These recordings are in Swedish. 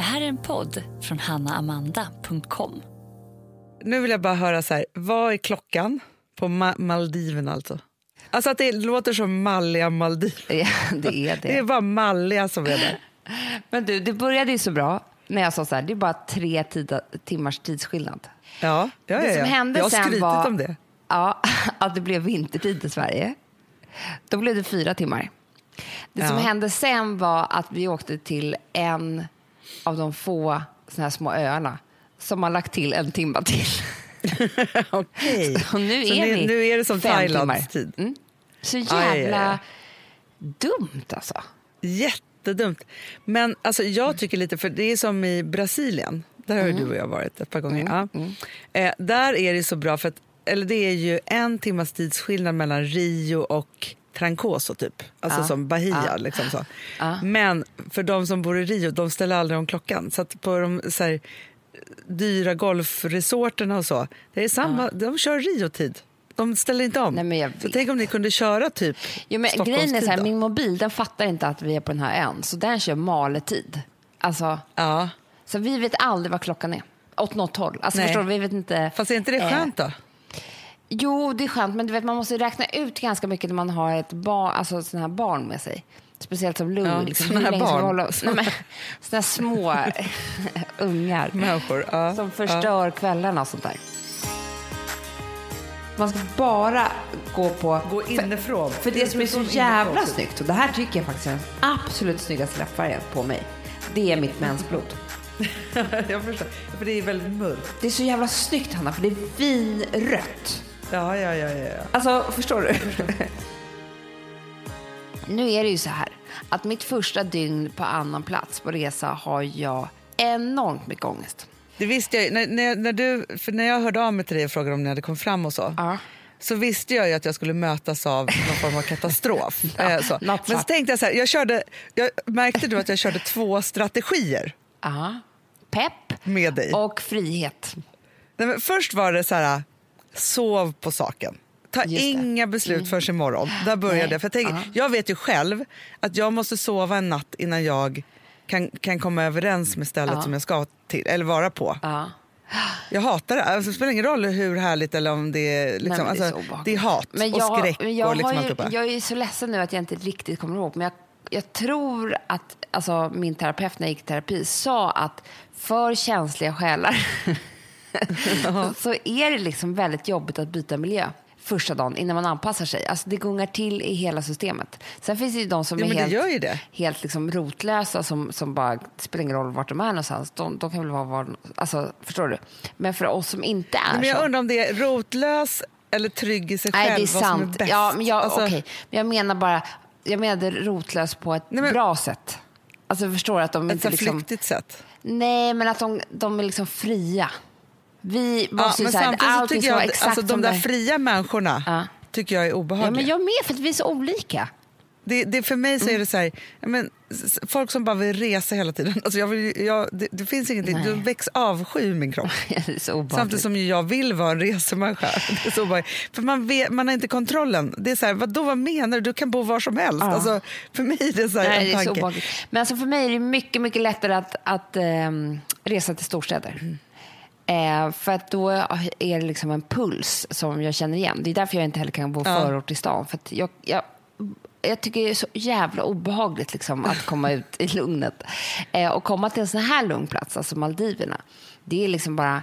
Det här är en podd från hannaamanda.com. Nu vill jag bara höra så här, vad är klockan på Ma- Maldiverna alltså? Alltså att det låter som malliga Maldiver. Ja, det är Det är det. bara malliga som är där. Men du, det började ju så bra när jag sa så här, det är bara tre tida, timmars tidsskillnad. Ja, ja, Det ja, som ja. hände Jag har sen skrytit var om det. Ja, att det blev vintertid i Sverige. Då blev det fyra timmar. Det som Ja. hände sen var att vi åkte till en av de få såna här små öarna som har lagt till en timma till. Okej. Och nu Så är nu, nu är det som Thailands tid. Mm. Så Aj, aj, aj. jävla dumt alltså. Jättedumt. Men alltså, jag tycker lite, för det är som i Brasilien. Där har Mm. du och jag varit ett par gånger. Ja. Eh, där är det så bra, för att, eller det är ju en timmas tidsskillnad mellan Rio och Trancoso typ. Alltså Ja. som Bahia. Ja. Liksom så. Ja. Men för de som bor i Rio, de ställer aldrig om klockan. Så på de så här, dyra golfresorterna och så, det är samma, de kör Rio-tid. De ställer inte om. Nej, så tänk om ni kunde köra typ Jo, men grejen är så här, min mobil den fattar inte att vi är på den här ön, så den kör maletid. Alltså, Ja. så vi vet aldrig vad klockan är. Åt något håll. Alltså, Nej. förstår du? Vi vet inte. Fast är inte det Eh, skönt då? Jo, det är skönt, men du vet, man måste räkna ut ganska mycket när man har ett barn, alltså såna här barn med sig. Speciellt som Louie. Ja, liksom, såna hur här barn. Hålla, nej, men, såna här små ungar Människor. Ja. som förstör kvällarna och sånt där. Man ska bara gå på... Gå inifrån. För det som är så jävla inifrån. snyggt, och det här tycker jag faktiskt är den absolut snyggaste läppfärgen på mig, det är mitt mensblod. jag förstår. För det är väldigt mörkt. Det är så jävla snyggt, Hanna, för det är vinrött. Ja, ja, ja, ja. Alltså, förstår du? nu är det ju så här att mitt första dygn på annan plats på resa har jag enormt mycket ångest. Det visste jag när, när, när, du, för när jag hörde av mig till dig och frågade om ni hade kommit fram och så. Ja. Så visste jag att jag skulle mötas av någon form av katastrof. Ja, Eh, så. Men så tänkte jag så här, jag, körde, jag märkte du att jag körde två strategier Ja. Pepp med dig? och frihet. Nej, men först var det så här, sov på saken. Ta inga beslut förrän imorgon. Där började Nej. jag. För jag, tänker, Ja. jag vet ju själv att jag måste sova en natt innan jag kan, kan komma överens med stället Ja. som jag ska till, eller vara på. Ja. Jag hatar det. Alltså, det spelar ingen roll hur härligt eller om det är... Liksom, Nej, det är så alltså, det är hat Men och jag, skräck. men jag, och liksom ju, jag är så ledsen nu att jag inte riktigt kommer ihåg. Men jag, jag tror att alltså, min terapeut när jag gick i terapi sa att för känsliga själar så är det liksom väldigt jobbigt att byta miljö första dagen innan man anpassar sig. Alltså det gungar till i hela systemet. Sen finns det ju de som Ja, är helt, helt liksom rotlösa som, som bara spelar ingen roll vart de är någonstans. De, de kan väl vara var, alltså, förstår du? Men för oss som inte är men jag så. undrar om det är rotlös eller trygg i sig Nej, själv. det är vad som sant. bäst. ja, men jag, Alltså, okej. men jag menar bara, jag menade rotlös på ett Nej, men- bra sätt. Alltså förstår att de Ett inte här liksom... flyktigt sätt. Nej, men att de, de är liksom fria. Vi Ja, måste ju men så här, samtidigt så allting ska vara jag exakt alltså, de där det fria människorna Ja. tycker jag är Ja, obehagliga. men jag med, för att vi är så olika. det, det, för mig så Mm. är det så här, ja, men, folk som bara vill resa hela tiden. Alltså jag vill, jag, det, det finns ingenting, Nej. det väcks avsky i min kropp. Samtidigt som jag vill vara en resemänniska. Det är så bara, för man, vet, man har inte kontrollen. Det är så här, vadå, vad menar du? Du kan bo var som helst. Ja. Alltså, för mig är det så här Nej, en tanke. Men alltså för mig är det mycket, mycket lättare att, att ehm, resa till storstäder. Eh, för att då är det liksom en puls som jag känner igen. Det är därför jag inte heller kan bo Ja. förort i stan. För att jag, jag, jag tycker det är så jävla obehagligt liksom, att komma ut i lugnet. Eh, och komma till en sån här lugn plats, alltså Maldiverna. Det är liksom bara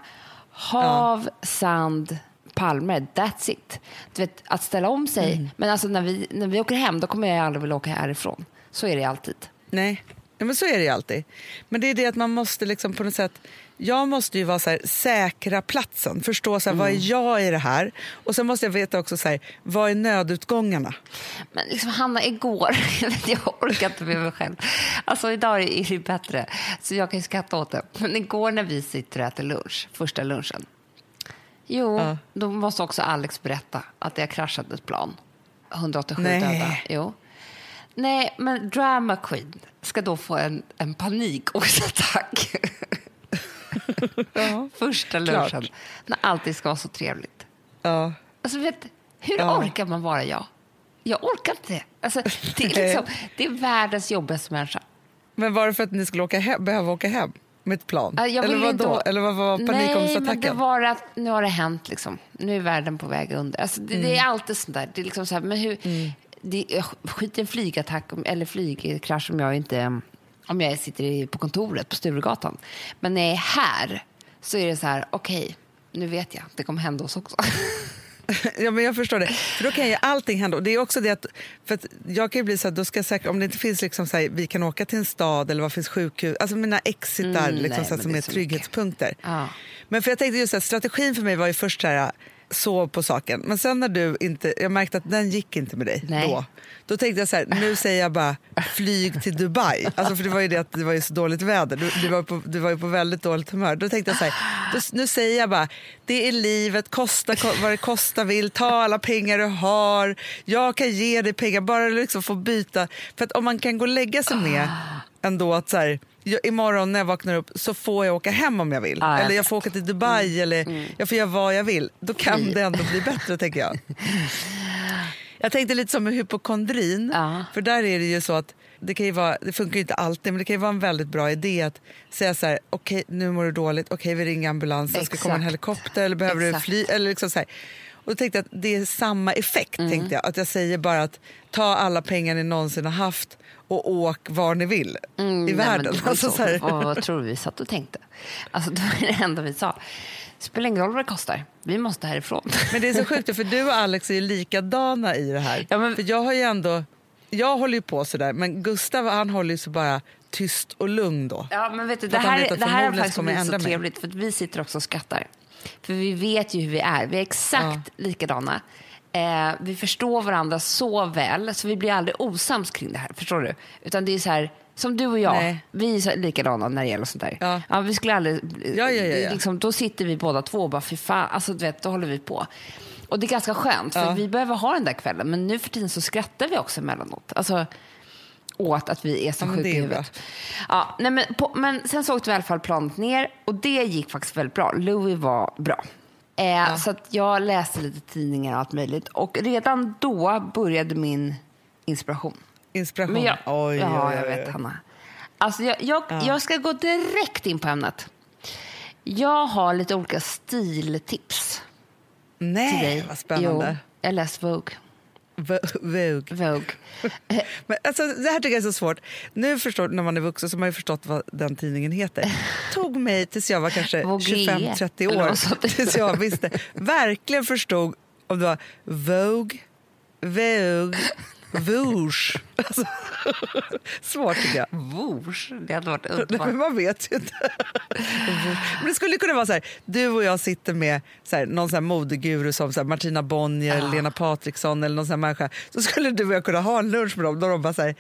hav, sand, palmer. That's it. Du vet, att ställa om sig. Men alltså när vi, när vi åker hem, då kommer jag aldrig vilja åka härifrån. Så är det alltid. Nej, ja, men så är det ju alltid. Men det är det att man måste liksom på något sätt... Jag måste ju vara så här, säkra platsen, förstå så här, vad är jag i det här? Och sen måste jag veta också så här, vad är nödutgångarna? Men liksom Hanna, igår, jag orkar inte med mig själv. Alltså idag är det bättre, så jag kan ju skratta åt det. Men igår när vi sitter och äter lunch, första lunchen. Jo, Ja. då måste också Alex berätta att det har kraschat ett plan. 187 Nej. döda. Jo. Nej, men drama queen ska då få en, en panikångestattack. Ja. Första Klart. lunchen, när allting ska vara så trevligt. Ja. Alltså, vet, hur Ja. orkar man vara jag? Jag orkar inte. Alltså, det, är liksom, det är världens jobbigaste människa. Men var det för att ni skulle åka hem, behöva åka hem? med ett plan? Ja, jag Eller vad då? Eller vad var Nej, men det panikångestattacken? var att nu har det hänt. Liksom. Nu är världen på väg under. Alltså, det, det är alltid sånt där. Det är liksom så här, men hur, det, jag skit i en flygattack eller flygkrasch om jag inte om jag sitter på kontoret på Sturegatan. Men när jag är här så är det så här, okej, nu vet jag. Det kommer hända oss också. Ja, men jag förstår det. För då kan ju allting hända. Och det är också det att, för att jag kan ju bli så att då ska säkert, om det inte finns liksom så här, vi kan åka till en stad eller vad finns sjukhus, alltså mina exitar Mm, liksom, nej, så här, som är är så trygghetspunkter. Ja. Men för jag tänkte just att strategin för mig var ju först så här, sov på saken. Men sen när du inte, jag märkte att den gick inte med dig Nej. då. Då tänkte jag så här, nu säger jag bara flyg till Dubai. Alltså för det var ju det att det var ju så dåligt väder. Du, du, var, på, du var ju på väldigt dåligt humör. Då tänkte jag så här, då, nu säger jag bara, det är livet, kosta ko- vad det kostar vill, ta alla pengar du har. Jag kan ge dig pengar, bara liksom får byta. För att om man kan gå och lägga sig med ändå att så här, jag, imorgon när jag vaknar upp så får jag åka hem om jag vill. Jag eller jag vet. får åka till Dubai eller jag får göra vad jag vill. Då kan det ändå bli bättre tänker jag. Jag tänkte lite som med hypokondrin. Ja. För där är det ju så att det, kan vara, det funkar ju inte alltid men det kan ju vara en väldigt bra idé att säga så här, okej nu mår du dåligt, okej vi ringer ambulansen, ska komma en helikopter eller behöver du Exakt. fly? Eller liksom så här. Och då tänkte jag att det är samma effekt, Mm. tänkte jag. Att jag säger bara att ta alla pengar ni någonsin har haft och åk var ni vill i Mm, nej, men världen. ju Alltså, så. så. Vad, vad tror du vi satt och tänkte? Alltså, det var det enda vi sa. Spelar ingen roll vad det kostar. Vi måste härifrån. Men det är så sjukt för du och Alex är ju likadana i det här. Ja, men- För jag har ju ändå, jag håller ju på sådär men Gustav han håller ju så bara tyst och lugn då. Ja, men vet du, det här, det här har faktiskt blivit så mig. trevligt för vi sitter också och skrattar. För vi vet ju hur vi är. Vi är exakt likadana. Eh, vi förstår varandra så väl så vi blir aldrig osams kring det här. Förstår du? Utan det är så här, som du och jag, Nej. vi är likadana när det gäller sånt där. Ja. vi skulle aldrig, Ja, ja, ja, ja. Liksom, då sitter vi båda två och bara, fy fan, alltså du vet, då håller vi på. Och det är ganska skönt, för Ja. vi behöver ha den där kvällen. Men nu för tiden så skrattar vi också emellanåt. Alltså, åt att vi är så Ja, sjuka i huvudet. Ja, nej, men, på, men sen så åkte vi i alla fall planet ner och det gick faktiskt väldigt bra. Louis var bra. Eh, Så att jag läste lite tidningar och allt möjligt. Och redan då började min inspiration. Inspiration. Men jag, oj, ja, oj, jag oj, vet. Hanna. Alltså jag, jag, jag ska gå direkt in på ämnet. Jag har lite olika stiltips till Nej, dig. vad spännande. Jo, jag läste Vogue. Vogue. Vogue. Men alltså, det här tycker jag är så svårt. Nu förstår, när man är vuxen så har man förstått vad den tidningen heter. tog mig tills jag var kanske Vogue. 25-30 Eller år tills jag visste, verkligen förstod om det var Vogue, Vogue, Vouche. Alltså, svårt tycker jag. Vouche, det hade varit underbart. men man vet ju inte. Men det skulle kunna vara så här, du och jag sitter med så här, någon så här modeguru som så här, Martina Bonnier, Ah. Lena Patriksson eller någon sån här människa. Så skulle du och jag kunna ha en lunch med dem. Då de bara så här,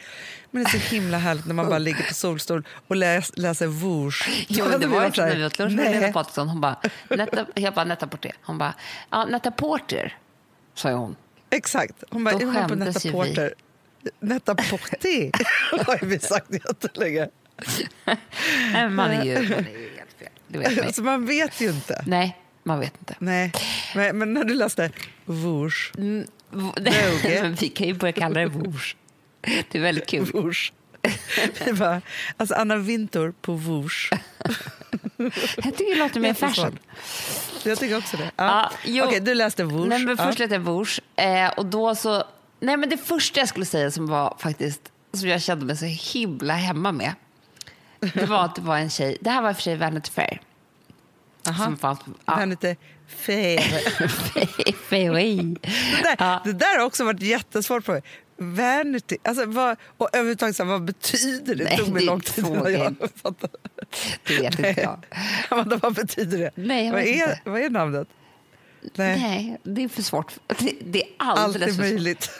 men det är så himla härligt när man bara ligger på solstol och läs, läser Vouche. Jo, men hade det var ju när vi åt lunch med nej. Lena Patriksson. Hon bara, Netta, jag bara, Netta Porter. Hon bara, ja, Netta Porter, sa hon. Exakt. Hon bara, Då är hon på Netta ju vi. Porter? Netta Porter har vi sagt jättelänge. Nej, man är ju, man är ju helt fel. Det vet man ju. Så man vet ju inte. Nej, man vet inte. Nej, men, men när du läste Vouche, Mm, v- vi kan ju börja kalla det Vouche. Det är väldigt kul. Vouche. Vi bara, alltså Anna Wintour på Vouche. Jag tycker det låter mer fashion. Jag tycker också det. Ja, Ja. Okej, du läste Vouche. Nej, men ja. först läste jag Vouche. Eh, och då så... Nej, men det första jag skulle säga som var faktiskt som jag kände mig så himla hemma med. Det var att det var en tjej. Det här var i och för sig Vanity Fair. Aha. Som fanns, Ja. ja. lite fair. Fej. Det där, Ja. det där har också varit jättesvårt för mig. Vanity, alltså vad, och överhuvudtaget så här, vad betyder det? Det Nej, tog mig det är lång tid innan jag fattade. Det vet inte jag. Amanda, vad betyder det? Nej, vad, är, inte. vad är namnet? Nej, Nej, det är för svårt. Det, det är allt alldeles är för svårt. möjligt.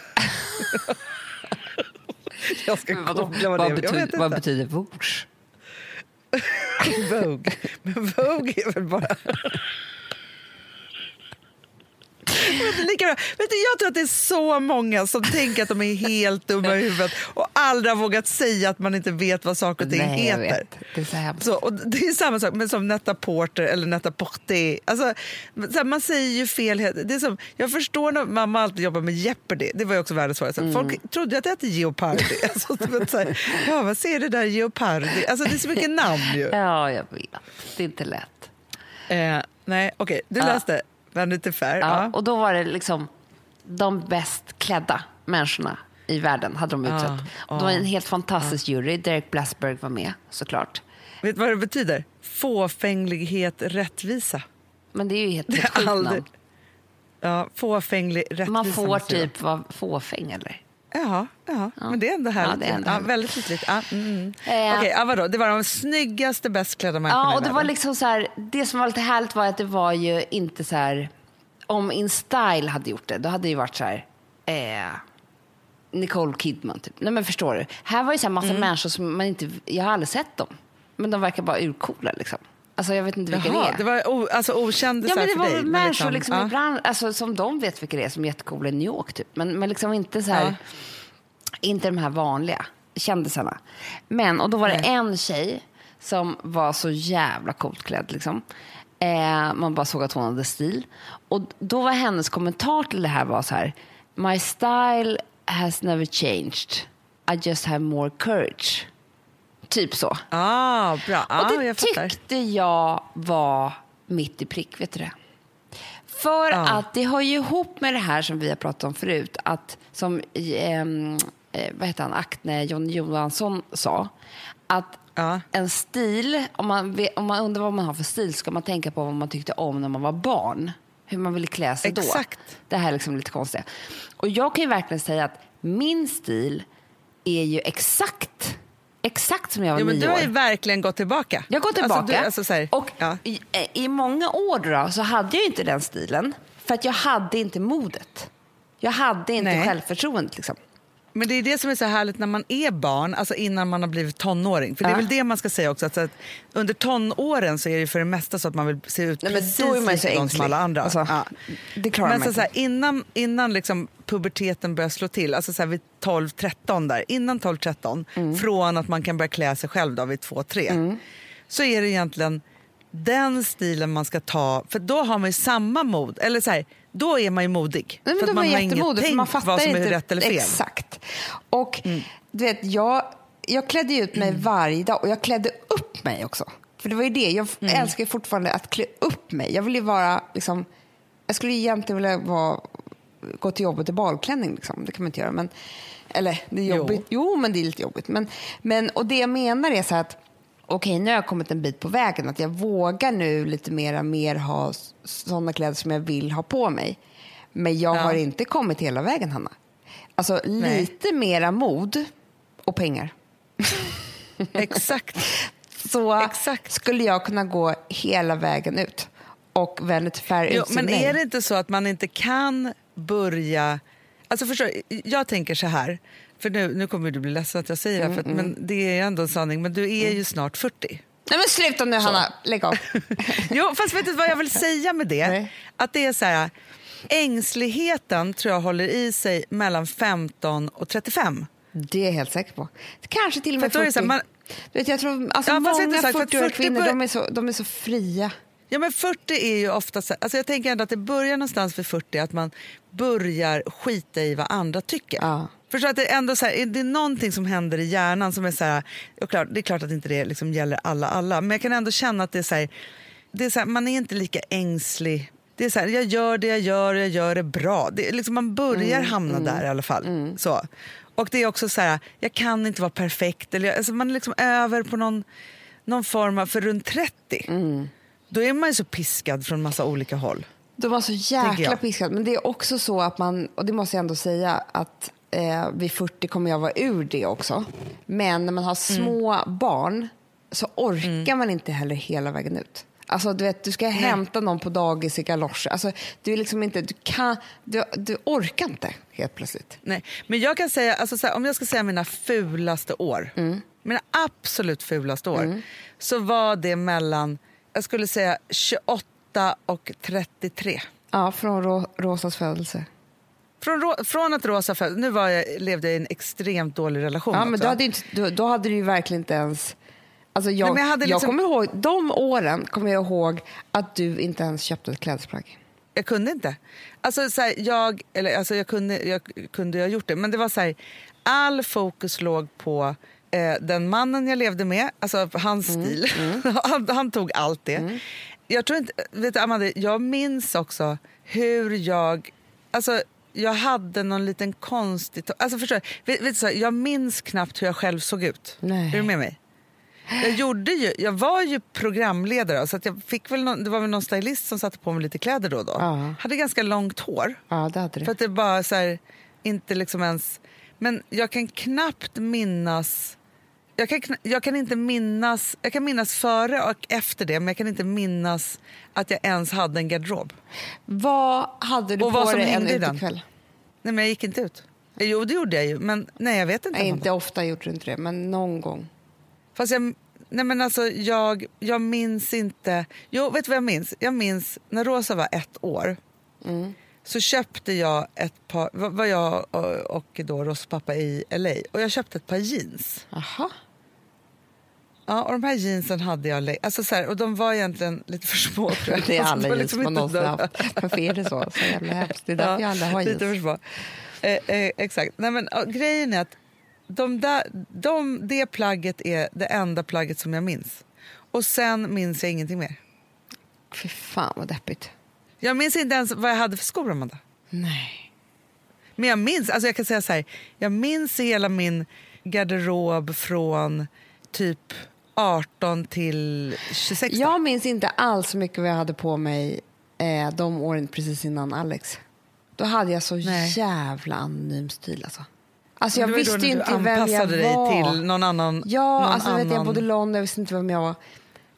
jag ska vadå? googla vad, vad, det är. Jag betyder, vet vad betyder Vouche? Vogue. Men Vogue är väl bara... Men lika bra. Vet du, jag tror att det är så många som tänker att de är helt dumma i huvudet och aldrig har vågat säga att man inte vet vad saker och ting Nej, heter. Det är så. Så, och det är samma sak med som Netta Porter eller Netta Porter. Alltså, här, man säger ju fel. Det är som, jag förstår när mamma alltid jobbar med Jeopardy. Det var ju också världens svåraste. Mm. Folk trodde att det hette Geopardy. Alltså, så här, ja, vad säger det där Geopardy? Alltså, det är så mycket namn ju. Ja, jag vet. Det är inte lätt. Eh, nej, okej. Du Ja. Vanity Fair. Ja, Ja. Och då var det liksom de bäst klädda människorna i världen hade de utsett. Ja, Och det var en helt fantastisk jury. Derek Blasberg var med såklart. Vet du vad det betyder? Fåfänglighet, rättvisa. Men det är ju helt ett sjukt aldrig- namn. Ja, fåfänglig rättvisa. Man får typ vara fåfäng eller? Ja, ja, men det är ändå härligt. Ja, ändå ja, väldigt tydligt. Ja, mm. Eh. Okej, vadå? Det var de snyggaste, bäst klädda människorna Ja, och det var liksom så här, det som var lite härligt var att det var ju inte så här, om In Style hade gjort det, då hade det ju varit så här, eh, Nicole Kidman typ. Nej men förstår du? Här var ju så här massa Mm. människor som man inte, jag har aldrig sett dem. Men de verkar bara urcoola liksom. Alltså jag vet inte vilka Jaha, det är. det var o, alltså, okändisar Ja, men det för var dig. människor liksom, ja. ibland, alltså, som de vet vilka det är som är jättecoola i New York. Typ. Men, men liksom inte så här, Ja. inte de här vanliga kändisarna. Men, och då var det Nej. en tjej som var så jävla coolt klädd. Liksom. Eh, man bara såg att hon hade stil. Och då var hennes kommentar till det här var så här. My style has never changed. I just have more courage. Typ så. Ah, bra. Ja, Och det jag tyckte jag var mitt i prick, vet du det? För Ja. att det hör ju ihop med det här som vi har pratat om förut, att som ehm, eh, vad heter han, Acne John Johansson sa, att Ja. en stil, om man, om man undrar vad man har för stil ska man tänka på vad man tyckte om när man var barn. Hur man ville klä sig Exakt. då. Det här är liksom lite konstigt. Och jag kan ju verkligen säga att min stil är ju exakt, exakt som jag var Jo, men nio du har år. ju verkligen gått tillbaka. Jag går tillbaka. Alltså, du, alltså, så här, och ja. i, i många år då, så hade jag inte den stilen. För att jag hade inte modet. Jag hade inte Nej. självförtroendet. Liksom. Men det är det som är så härligt när man är barn, alltså innan man har blivit tonåring. För det är väl det man ska säga också, att, att under tonåren så är det för det mesta så att man vill se ut Nej, men precis då är man så som alla andra. Alltså, ja. det klarar Men man så, så här, innan, innan liksom puberteten börjar slå till, alltså så här vid 12-13 där, innan 12-13, Mm. från att man kan börja klä sig själv då vid 2-3, så är det egentligen den stilen man ska ta, för då har man ju samma mod, eller så här, då är man ju modig. Nej, men för då man har inget jättemodig, för tänkt man fattar vad som är inte. rätt eller fel. Mm. Exakt. Och du vet, jag, jag klädde ut mig varje dag och jag klädde upp mig också. För det var ju det, jag Mm. älskar fortfarande att klä upp mig. Jag vill ju vara liksom, jag skulle egentligen vilja vara, gå till jobbet i balklänning liksom. Det kan man inte göra. Men, eller det är Jo. jobbigt. Jo. men det är lite jobbigt. Men, men, och det jag menar är så att okej, nu har jag kommit en bit på vägen. Att jag vågar nu lite mera, mer ha sådana kläder som jag vill ha på mig. Men jag Ja. har inte kommit hela vägen, Hanna. Alltså Nej. lite mera mod och pengar. Exakt. Så Exakt. skulle jag kunna gå hela vägen ut. Och Vanity Fair Jo, men är det inte så att man inte kan börja... Alltså förstår, jag tänker så här, för nu, nu kommer du bli ledsen att jag säger det, här, för att, men det är ändå en sanning, men du är ju snart 40. Nej men sluta nu Hanna, lägg av. Jo, fast vet du vad jag vill säga med det? Nej. Att det är så här, ängsligheten tror jag håller i sig mellan 15 och 35. det är jag helt säker på. Kanske till och med För då är 40. det så här, man- du vet, jag tror, alltså Ja, många så här, för att 40-åriga 40 kvinnor bör- de är, så, de är så fria. Ja, men 40 är ju ofta så, alltså jag tänker ändå att det börjar någonstans vid 40 att man börjar skita i vad andra tycker. Ja. Förstår att det är ändå så här, det är någonting som händer i hjärnan som är så här, och klart, det är klart att inte det liksom gäller alla alla, men jag kan ändå känna att det är så här, det är så här, man är inte lika ängslig. Det är så här, jag gör det jag gör och jag gör det bra. Det är liksom, man börjar hamna där i alla fall. Så. Och det är också så här, jag kan inte vara perfekt. Eller, jag- alltså man är liksom över på någon, någon form av, för runt 30, då är man ju så piskad från massa olika håll. De var så jäkla jag. piskade. Men det är också så att man, och det måste jag ändå säga, att eh, vid 40 kommer jag vara ur det också. Men när man har små barn så orkar man inte heller hela vägen ut. Alltså du vet, du ska hämta någon på dagis i galoscher. Alltså, du är liksom inte, du kan, du, du orkar inte helt plötsligt. Nej, men jag kan säga, alltså så här, om jag ska säga mina fulaste år, mina absolut fulaste år, så var det mellan, jag skulle säga 28 och 33. Ja, från Ro- Rosas födelse. Från, från att Rosa föddes, nu var jag, levde jag i en extremt dålig relation Ja, men också. då hade, inte, då, då hade du ju verkligen inte ens... Alltså jag, Nej, jag jag, liksom- kommer ihåg, de åren kommer jag ihåg att du inte ens köpte ett klädesplagg. Jag kunde inte. Alltså, så här, jag, eller, alltså, jag, kunde, jag kunde ha gjort det, men det var så här, all fokus låg på eh, den mannen jag levde med, alltså hans Mm, stil. han, han tog allt det. Jag tror inte, vet du, Amanda, jag minns också hur jag... Alltså, jag hade någon liten konstig... Alltså, förstår? Vet, vet du, så jag minns knappt hur jag själv såg ut. Nej. Är du med mig? Jag, gjorde ju, jag var ju programledare, så att jag fick väl någon, det var väl någon stylist som satte på mig lite kläder då och då. Ja. Hade ganska långt hår. Ja, det hade För du. att det bara så här, inte liksom ens... Men jag kan knappt minnas... Jag kan, jag kan inte minnas... Jag kan minnas före och efter det, men jag kan inte minnas att jag ens hade en garderob. Vad hade du Och på dig en utekväll? Nej, men jag gick inte ut. Jo, det gjorde jag ju, men nej, jag vet inte. Nej, inte ofta gjorde du inte det, men någon gång. Fast jag, nej men alltså, jag, jag minns inte... Jo, vet du vad jag minns? Jag minns när Rosa var ett år. Så köpte jag ett par... Var jag och, då Rosas pappa i LA. Och jag köpte ett par jeans. Aha. Ja, och de här jeansen hade jag... lä- Alltså så här, och de var egentligen lite för små. tror jag. Det är Alltså, alla var jeans man någonsin haft. Varför är det så? Så jävla hemskt. Det är därför jag aldrig har lite jeans. för små. Eh, eh, exakt. Nej, men, och, grejen är att de där, de, det plagget är det enda plagget som jag minns. Och sen minns jag ingenting mer. Fy fan vad deppigt. Jag minns inte ens vad jag hade för skor, Amanda. Nej. Men jag minns, alltså jag kan säga så här, jag minns hela min garderob från typ 18 till 26. då. Jag minns inte alls så mycket vad jag hade på mig eh, de åren precis innan Alex. Då hade jag så Nej. jävla anonym stil alltså. Alltså jag var ju visste när inte du vem jag anpassade dig var. till någon annan. Ja, någon alltså vet jag, annan- bodde i London, jag visste inte vem jag var.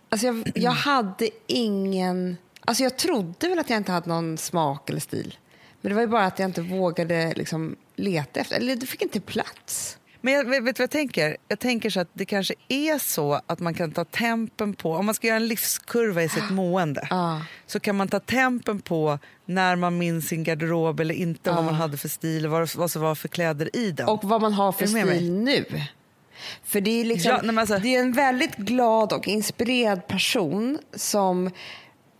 Alltså jag, jag hade ingen... Alltså jag trodde väl att jag inte hade någon smak eller stil. Men det var ju bara att jag inte vågade liksom leta efter, eller det fick inte plats. Men jag, vet, du vad jag tänker? Jag tänker så att det kanske är så att man kan ta tempen på, om man ska göra en livskurva i sitt mående, Ja. så kan man ta tempen på när man minns sin garderob eller inte, vad man hade för stil vad, vad som var för kläder i den. Och vad man har för med mig? stil nu. För det är, liksom, Ja, alltså- det är en väldigt glad och inspirerad person som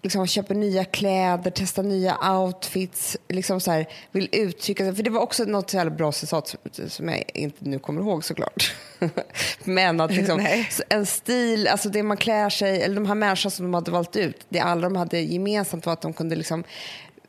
liksom köper nya kläder, testar nya outfits, liksom så här, vill uttrycka sig. För det var också något så jävla bra citat som- jag inte nu kommer ihåg såklart. Men att liksom, en stil, alltså det man klär sig, eller de här människorna som de hade valt ut, det alla de hade gemensamt var att de kunde liksom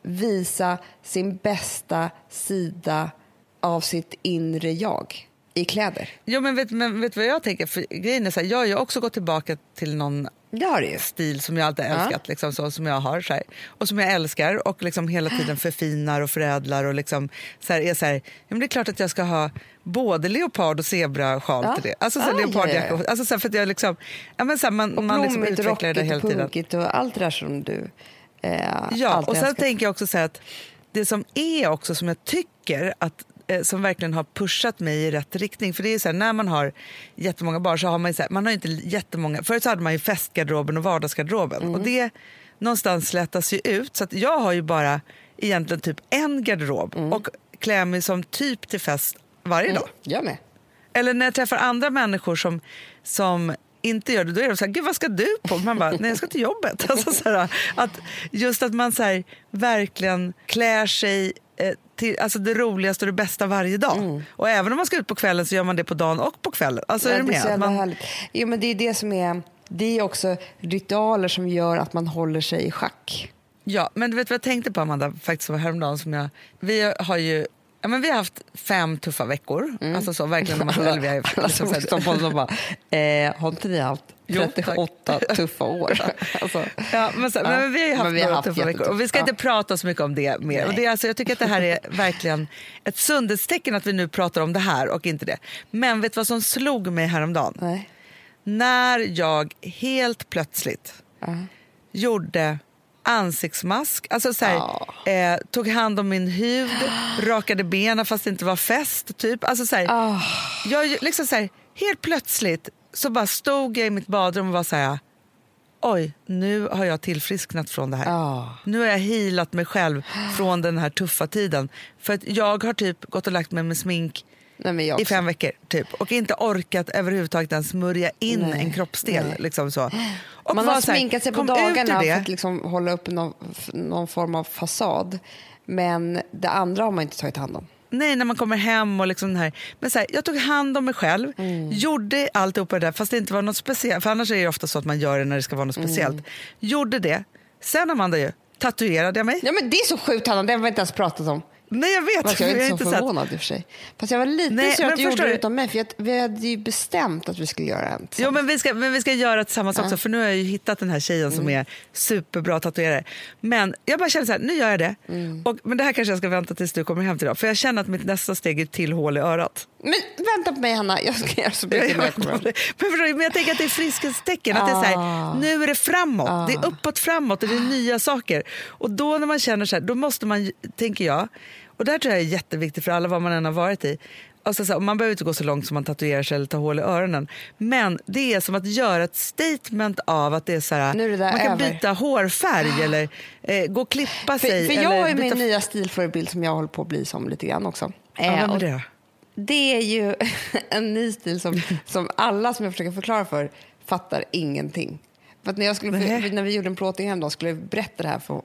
visa sin bästa sida av sitt inre jag i kläder. Jo, men vet, men vet du vad jag tänker? För grejen är så här, jag har ju också gått tillbaka till någon Det har ju. stil som jag alltid älskat, liksom, så, som jag har så här, och som jag älskar och liksom hela tiden förfinar och förädlar och liksom, så här, är så här, ja, men det är klart att jag ska ha både leopard och zebrasjal Ja. till det. Alltså så Ah, ja, leopardjacka. ja, ja. Alltså, så för att jag liksom, ja, men så här, man, Och man liksom utvecklar det hela och tiden. punkigt och allt det där som du eh, Ja, och sen älskat. tänker jag också så att det som är också som jag tycker att som verkligen har pushat mig i rätt riktning. För det är så här, när man har jättemånga barn så har man så här, man har inte jättemånga. Förut så hade man ju festgarderoben och vardagsgarderoben och Mm. det någonstans slätas ju ut så att jag har ju bara egentligen typ en garderob Mm. och klär mig som typ till fest varje dag. Jag med. Eller när jag träffar andra människor som, som inte gör det, då är de så här, gud vad ska du på? Man bara, nej jag ska till jobbet. Alltså, så här, att just att man så här, verkligen klär sig eh, till alltså, det roligaste och det bästa varje dag. Och även om man ska ut på kvällen så gör man det på dagen och på kvällen. Alltså, är Ja, du det är man, härligt. Jo, men det är det som är... Det är också ritualer som gör att man håller sig i schack. ja, men du vet vad jag tänkte på Amanda, faktiskt var häromdagen som jag, vi har ju Ja, men vi har haft fem tuffa veckor. Alltså så, verkligen, om man, eller vi har, Alla liksom, som lyssnar på dem bara, eh, har inte ni haft Jo, tack. 38 tuffa år? alltså, Ja, men, så, Ja, men vi har haft men vi har några haft tuffa veckor och vi ska Ja. inte prata så mycket om det mer. Och det alltså, jag tycker att det här är verkligen ett sundhetstecken att vi nu pratar om det här och inte det. Men vet du vad som slog mig häromdagen? nej. När jag helt plötsligt Ja. gjorde ansiktsmask, alltså så här, eh, tog hand om min hud, rakade benen fast det inte var fest. Typ. Alltså så här, Ah. jag, liksom så här, helt plötsligt så bara stod jag i mitt badrum och var så här, oj, nu har jag tillfrisknat från det här. Ja. Nu har jag healat mig själv från den här tuffa tiden. För att jag har typ gått och lagt mig med smink Nej, i fem veckor typ, och inte orkat överhuvudtaget ens smörja in Nej, en kroppsdel. nej. Liksom så. Och Man har sminkat sig på dagarna för att liksom hålla upp någon, någon form av fasad. Men det andra har man inte tagit hand om. Nej, när man kommer hem och liksom här. Men så här, jag tog hand om mig själv, Mm. gjorde alltihopa det där fast det inte var något speciellt. För annars är det ofta så att man gör det när det ska vara något Mm. speciellt. Gjorde det. Sen Amanda ju, tatuerade jag mig. Ja, men det är så sjukt Hanna, det har vi inte ens pratat om. Nej jag vet, Fast jag är jag har inte så inte sett. förvånad i och för sig. Fast jag var lite Nej, sur att du gjorde det utan mig. För att vi hade ju bestämt att vi skulle göra en. Jo men vi ska, men vi ska göra tillsammans också för nu har jag ju hittat den här tjejen som är superbra tatuerare. Men jag bara känner så här, nu gör jag det. Och, men det här kanske jag ska vänta tills du kommer hem till idag. För jag känner att mitt nästa steg är till hål i örat. Men vänta på mig Hanna, jag ska göra så Jag mycket jag inte. men, förstår men jag tänker att det är friskhetstecken. Att det är så här, nu är det framåt. Det är uppåt framåt. Det är nya saker. Och då när man känner så här, då måste man, tänker jag, och det här tror jag är jätteviktigt för alla vad man än har varit i. Alltså så här, man behöver inte gå så långt som man tatuerar sig eller tar hål i öronen. Men det är som att göra ett statement av att det är så här, Nu är där man kan över. byta hårfärg eller eh, gå och klippa För, sig. för jag eller har ju min nya stilförebild som jag håller på att bli som lite grann också. Ja, Eh, vem är det det är ju en ny stil som, som alla som jag försöker förklara för fattar ingenting. För när, jag skulle, när vi gjorde en plåtning hem då, skulle jag berätta det här för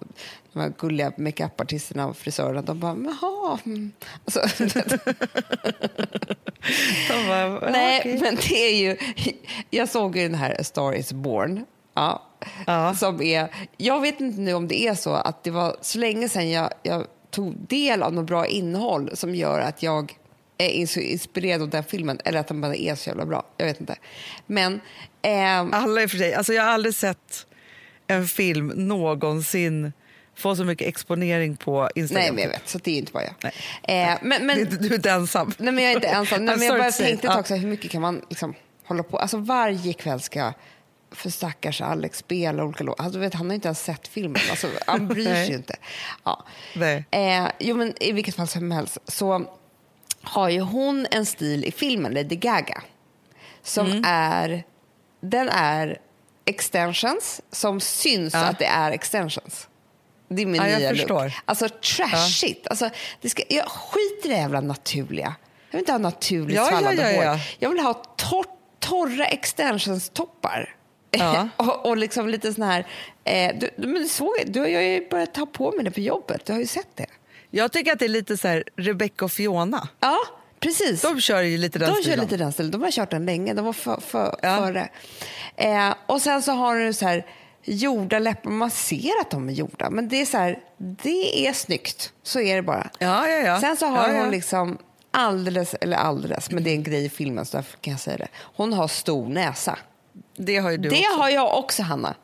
de här gulliga makeupartisterna och frisörerna. De bara, jaha. mm." Alltså, De bara, Nej, okej. men det är ju... Jag såg ju den här A Star Is Born. Ja. Ja. Som är, jag vet inte nu om det är så att det var så länge sedan jag, jag tog del av något bra innehåll som gör att jag är så inspirerad av den filmen. Eller att den bara är så jävla bra. Jag vet inte. Men... ehm, Alla och för sig. Alltså jag har aldrig sett en film någonsin få så mycket exponering på Instagram. nej, men jag vet. Så det är inte bara jag. Nej. Eh, men, men, är Du är inte ensam. Nej, men jag är inte ensam. Nej, men jag bara tänkte ett tag hur mycket kan man liksom hålla på? Alltså varje kväll ska jag för stackars Alex spela olika låtar. Alltså, vet, han har inte ens sett filmen. Alltså, han bryr sig ju inte. Ja. Nej. Eh, jo, men i vilket fall som helst så har ju hon en stil i filmen, Lady Gaga, som Mm. är... Den är extensions som syns Ja. att det är extensions. Det är min Ja, jag nya förstår. look. Alltså trashigt. Alltså, det ska, jag skiter i det jävla naturliga. Jag vill inte ha naturligt Ja, ja, svallande ja, ja. hår. Jag vill ha tor- torra extensions-toppar. Ja. och, och liksom lite sån här... Eh, du, du- men du såg, du har ju börjat ta på mig det på jobbet. Du har ju sett det. Jag tycker att det är lite så här Rebecca och Fiona. Ja, precis. De kör ju lite den de kör stilen. lite den stilen. De har kört den länge. De var för, för, Ja. före. Eh, och sen så har du så här gjorda läppar. Man ser att de är gjorda, men det är så här, det är snyggt. Så är det bara. Ja, ja, ja. Sen så har ja. hon liksom alldeles, eller alldeles, men det är en grej i filmen så därför kan jag säga det. Hon har stor näsa. Det har ju du det också. har jag också, Hanna.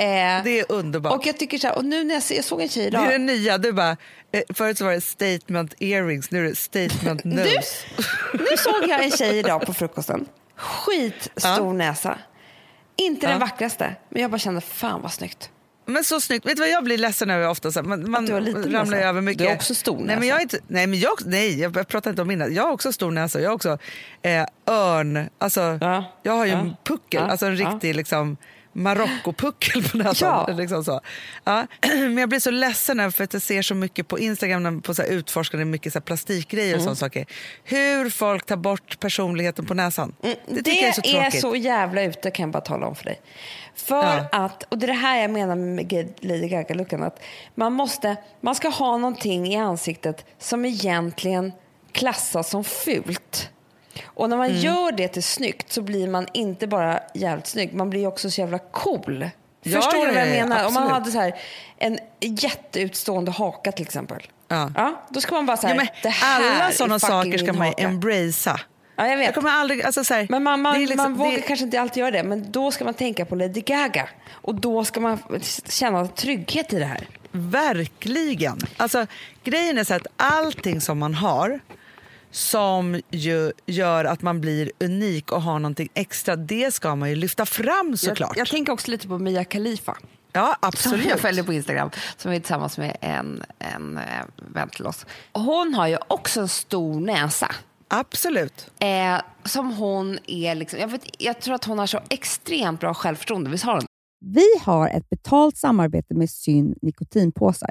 Eh, Det är underbart. och jag tycker så här, och nu när jag, jag såg en tjej Det idag. är det nya. Du bara, eh, förut så var det statement earrings, nu är det statement Du, nose. nu såg jag en tjej idag på frukosten. Skitstor Ja. näsa. Inte Ja. den vackraste, men jag bara kände fan vad snyggt. Men så snyggt. Vet du vad jag blir ledsen över ofta? Så man man du ramlar näsa. över mycket. Du har också stor nej, näsa. Men jag inte, nej, men jag, nej, jag pratar inte om min näsa. Jag har också stor näsa. Jag har också eh, örn. Alltså, Ja. Jag har ju Ja. en puckel, alltså en riktig liksom, Marocko-puckel på näsan. Ja. Liksom så. Ja. Men jag blir så ledsen för att jag ser så mycket på Instagram när- på så här utforskande mycket så här plastikgrejer Mm. och sådana saker. Hur folk tar bort personligheten på näsan. Det Det, jag är så tråkigt. så jävla ute kan jag bara tala om för dig. För Ja. att, och det är det här jag menar med Lady Gaga-looken, att man måste, man ska ha någonting i ansiktet som egentligen klassas som fult. Och när man Mm. gör det till snyggt så blir man inte bara jävligt snygg, man blir också så jävla cool. Ja, Förstår ja, du vad jag ja, ja, menar? Om man absolut. hade så här, en jätteutstående haka till exempel. Ja. då ska man bara säga, Ja, men det här alla sådana saker ska man haka. embracea. Ja, jag vet. Jag kommer aldrig, alltså så här, Men man, man, liksom- man vågar det- kanske inte alltid göra det, men då ska man tänka på Lady Gaga. Och då ska man känna trygghet i det här. Verkligen. Alltså, grejen är så att allting som man har som ju gör att man blir unik och har någonting extra, det ska man ju lyfta fram såklart. Jag, jag tänker också lite på Mia Khalifa. ja, Som absolut. jag följer på Instagram, som är tillsammans med en, en eh, vän till oss. Hon har ju också en stor näsa. Absolut. Eh, som hon är liksom, jag, vet, jag tror att hon har så extremt bra självförtroende. Visst har hon Vi har ett betalt samarbete med Syn nikotinpåsar.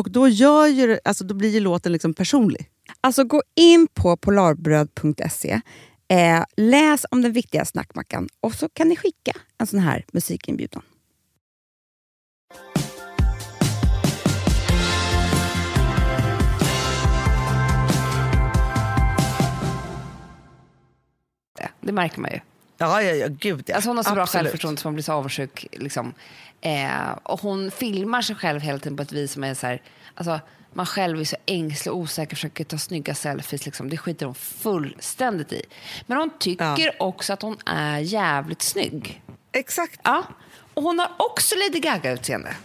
Och då, gör ju, alltså, då blir ju låten liksom personlig. Alltså gå in på polarbröd.se, eh, läs om den viktiga snackmackan och så kan ni skicka en sån här musikinbjudan. Det, märker man ju. Ja, ja, ja, gud ja. Alltså hon har så bra Absolut. självförtroende så man blir så avundsjuk. Liksom. Eh, och hon filmar sig själv hela tiden på ett vis som är så här... Alltså, man själv är så ängslig och osäker försöker ta snygga selfies. Liksom. Det skiter hon fullständigt i. Men hon tycker också att hon är jävligt snygg. Exakt. Ja. Och hon har också Lady Gaga-utseende.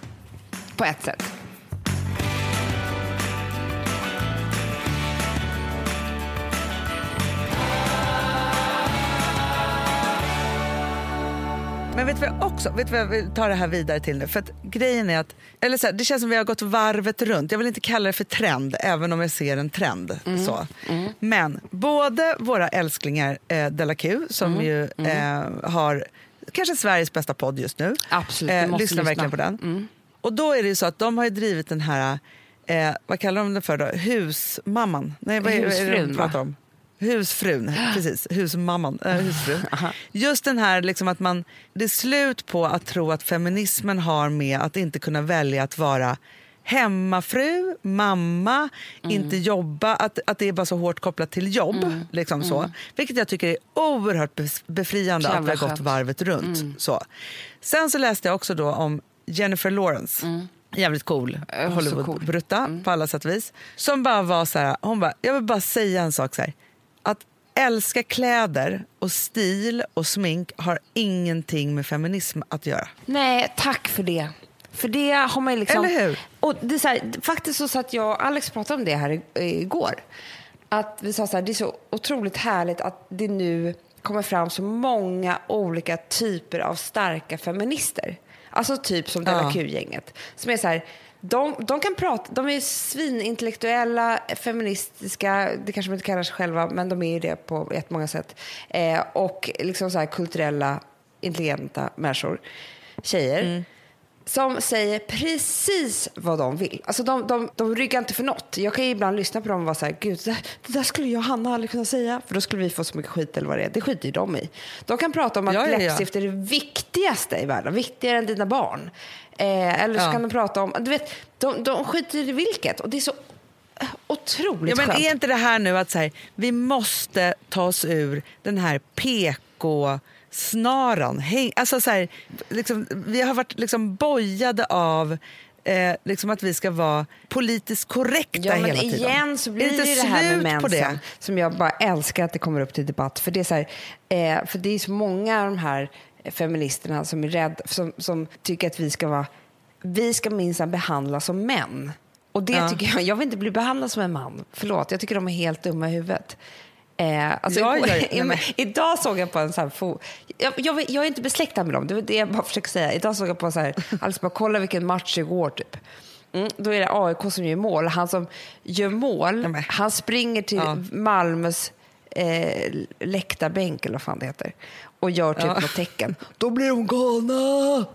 På ett sätt. Men vet du vad jag också, vet du vad jag vill ta det här vidare till nu? För att grejen är att, eller så här, det känns som vi har gått varvet runt. Jag vill inte kalla det för trend, även om jag ser en trend. Så. Men både våra älsklingar eh, Della Q, som ju eh, har kanske Sveriges bästa podd just nu. Absolut, eh, måste lyssnar lyssna. verkligen på den. Och då är det ju så att de har ju drivit den här, eh, vad kallar de det för då? Husmamman? Nej, vad är, vad är det de Husfrun, pratar om? Husfrun, precis. Husmamman. Äh, husfrun. Just den här liksom att man, det är slut på att tro att feminismen har med att inte kunna välja att vara hemmafru, mamma, inte jobba, att, att det är bara så hårt kopplat till jobb. Liksom så. Vilket jag tycker är oerhört bef- befriande att vi Jävla har gått varvet runt. Så. Sen så läste jag också då om Jennifer Lawrence. Jävligt cool så Hollywood-brutta på alla sätt och vis. Som bara var så här, hon bara, jag vill bara säga en sak så här. Att älska kläder och stil och smink har ingenting med feminism att göra. Nej, tack för det. För det har man ju liksom... Eller hur? Och det är så här, faktiskt så satt jag och Alex pratade om det här igår. Att vi sa så här, det är så otroligt härligt att det nu kommer fram så många olika typer av starka feminister. Alltså typ som Della Ja. Q-gänget. Som är så här, de, de kan prata, de är svinintellektuella, feministiska, det kanske de inte kallar sig själva, men de är ju det på jättemånga sätt. Eh, och liksom så här kulturella, intelligenta människor, tjejer. Mm. Som säger precis vad de vill. Alltså de, de, de ryggar inte för något. Jag kan ju ibland lyssna på dem och vara så här, gud, det, det där skulle jag och Hanna aldrig kunna säga. För då skulle vi få så mycket skit eller vad det är. Det skiter ju de i. De kan prata om att Ja, ja, ja. läppstift är det viktigaste i världen. Viktigare än dina barn. Eh, eller så kan de prata om, du vet, de, de skiter i vilket. Och det är så eh, otroligt Ja, men skönt. är inte det här nu att så här, vi måste ta oss ur den här PK-snaran? Häng, alltså så här, liksom, vi har varit liksom bojade av eh, liksom att vi ska vara politiskt korrekta Ja, men hela tiden. igen så blir det ju det här med mensen det? som jag bara älskar att det kommer upp till debatt. För det är så, här, eh, för det är så många av de här feministerna som är rädda, som, som tycker att vi ska vara, vi ska minsann behandlas som män. Och det Ja. tycker jag, jag vill inte bli behandlad som en man. Förlåt, jag tycker de är helt dumma i huvudet. Eh, alltså, Ja, igår- ja, ja. Nej, men- Idag såg jag på en sån här... Fo- jag, jag, jag är inte besläktad med dem, det är det jag bara försöker säga. Idag såg jag på en så här... Alltså bara kolla vilken match igår typ. Mm, då är det AIK som gör mål. Han som gör mål, Nej, han springer till Ja. Malmös eh, läktarbänk eller vad fan det heter och gör typ Ja. något tecken. Då blir de galna!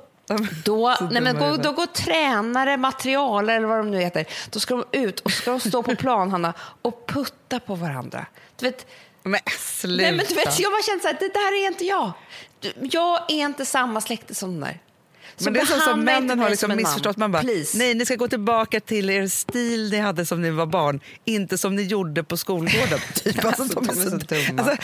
Då, Så nej men i då, då går tränare, materialare eller vad de nu heter, då ska de ut och ska de stå på plan, Hanna, och putta på varandra. Du vet, Men sluta. nej, men du vet, jag bara kände så här, det där är inte jag. Jag är inte samma släkte som den där. Men det är så som männen har liksom missförstått. Man bara, Please. nej, ni ska gå tillbaka till er stil ni hade som ni var barn, inte som ni gjorde på skolgården. Typ. Alltså, Alltså, de är så dumma. Alltså,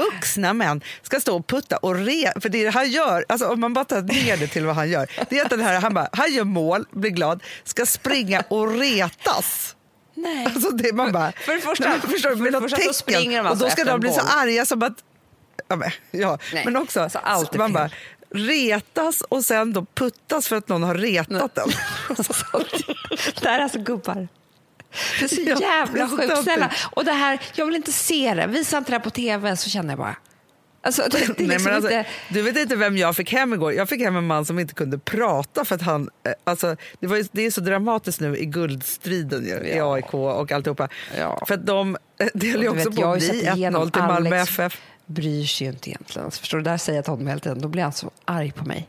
vuxna män ska stå och putta och re, för det han gör, alltså, om man bara tar ner det till vad han gör, det är att den här, han, bara, han gör mål, blir glad, ska springa och retas. Nej. Alltså det man bara, För det första- Nej, förstår för det första tecken. springer de och alltså då ska de bli så arga som att... Ja, men, ja. Men också alltså man bara retas och sen då puttas för att någon har retat den. det här är alltså gubbar. Det är så Ja, jävla sjukt. Snälla. Och det här, jag vill inte se det. Visa inte det här på tv så känner jag bara. Alltså, det, det Nej, liksom men alltså, inte... Du vet inte vem jag fick hem igår. Jag fick hem en man som inte kunde prata för att han... eh, Alltså, det, var ju, det är så dramatiskt nu i guldstriden ju, i Ja. AIK och alltihopa. Ja. För att de eh, det höll ju också vet, på att bli sett igenom 1-0 till Malmö FF. Bryr sig ju inte egentligen. Alltså, förstår du? Där säger jag till honom hela tiden. Då blir han så arg på mig.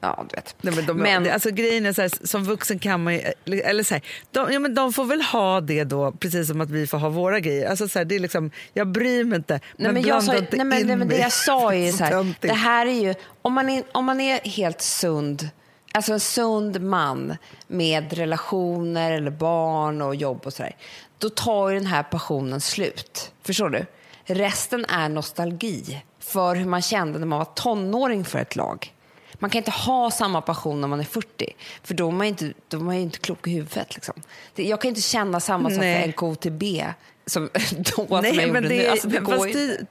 Ja, du vet. Nej, men de, Men- alltså, grejen är så här, som vuxen kan man ju, eller så här, de, ja, men de får väl ha det då, precis som att vi får ha våra grejer. Alltså, så här, det är liksom, jag bryr mig inte, Nej, men jag sa, inte nej, men, nej, men det jag sa är ju så här, det här är ju, om man är, om man är helt sund, alltså en sund man med relationer eller barn och jobb och sådär, då tar ju den här passionen slut. Förstår du? Resten är nostalgi för hur man kände när man var tonåring för ett lag. Man kan inte ha samma passion när man är 40, för då är man inte, då är man inte klok i huvudet. Liksom. Det- Jag kan inte känna samma sak Nej. för NKTB som då som jag Nej, gjorde men nu. det, Alltså, det men fast det.